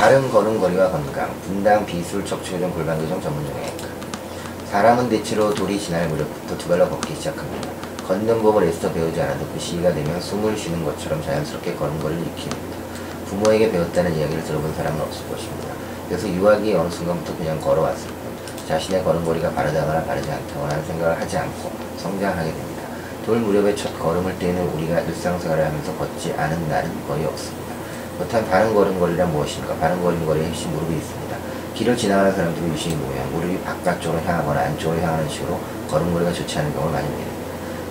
바른 걸음걸이와 건강, 분당 비술 척추교정 골반교정 전문정형외과. 사람은 대체로 돌이 지날 무렵부터 두 발로 걷기 시작합니다. 걷는 법을 애써 배우지 않아도 그 시기가 되면 숨을 쉬는 것처럼 자연스럽게 걸음걸이를 익히게 됩니다. 부모에게 배웠다는 이야기를 들어본 사람은 없을 것입니다. 그래서 유아기 어느 순간부터 그냥 걸어왔을 뿐 자신의 걸음걸이가 바르다거나 바르지 않다거나 하는 생각을 하지 않고 성장하게 됩니다. 돌 무렵에 첫 걸음을 떼는 우리가 일상생활을 하면서 걷지 않은 날은 거의 없습니다. 그렇다면 바른 걸음걸이란 무엇인가? 바른 걸음걸이의 핵심 무릎이 있습니다. 길을 지나가는 사람들이 유심히 보면 무릎이 바깥쪽으로 향하거나 안쪽으로 향하는 식으로 걸음걸이가 좋지 않은 경우를 많이 됩니다.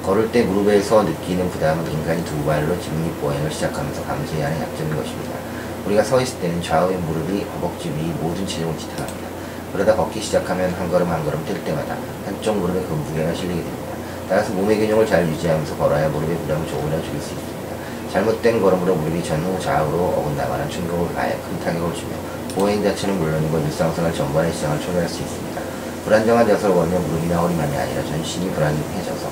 걸을 때 무릎에서 느끼는 부담은 인간이 두 발로 직립보행을 시작하면서 감소해야 하는 약점인 것입니다. 우리가 서 있을 때는 좌우의 무릎이 허벅지 위 모든 체중을 지탱합니다. 그러다 걷기 시작하면 한 걸음 한 걸음 뛸 때마다 한쪽 무릎에 그 무게가 실리게 됩니다. 따라서 몸의 균형을 잘 유지하면서 걸어야 무릎의 부담을 조금이라도 줄일 수 있습니다. 잘못된 걸음으로 무릎이 전후 좌우로 어긋나거나 충격을 가해 큰 타격을 주며 보행 자체는 물론이고 일상생활 전반의 시장을 초래할 수 있습니다. 불안정한 자세로 걸면 무릎이나 허리만이 아니라 전신이 불안해져서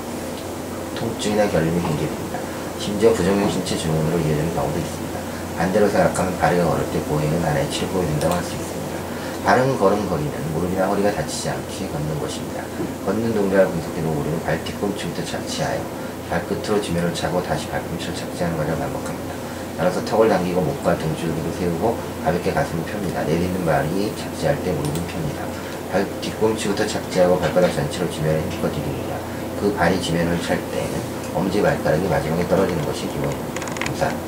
통증이나 결림이 생깁니다. 심지어 부정형 신체 증후군으로 이어지는 경우도 있습니다. 반대로 생각하면 발이 걸을 때 보행은 하나의 칠보이 된다고 할 수 있습니다. 바른 걸음걸이는 무릎이나 허리가 다치지 않게 걷는 것입니다. 걷는 동작을 분석해도 우리는 발 뒤꿈치부터 착지하여 발끝으로 지면을 차고 다시 발꿈치를 착지하는 과정을 반복합니다. 따라서 턱을 당기고 목과 등줄기를 세우고 가볍게 가슴을 펴니다. 내딛는 발이 착지할 때 무릎은 펴니다. 발 뒤꿈치부터 착지하고 발바닥 전체로 지면에 힘껏 디딥니다. 그 발이 지면을 찰 때는 엄지 발가락이 마지막에 떨어지는 것이 기본입니다. 감사합니다.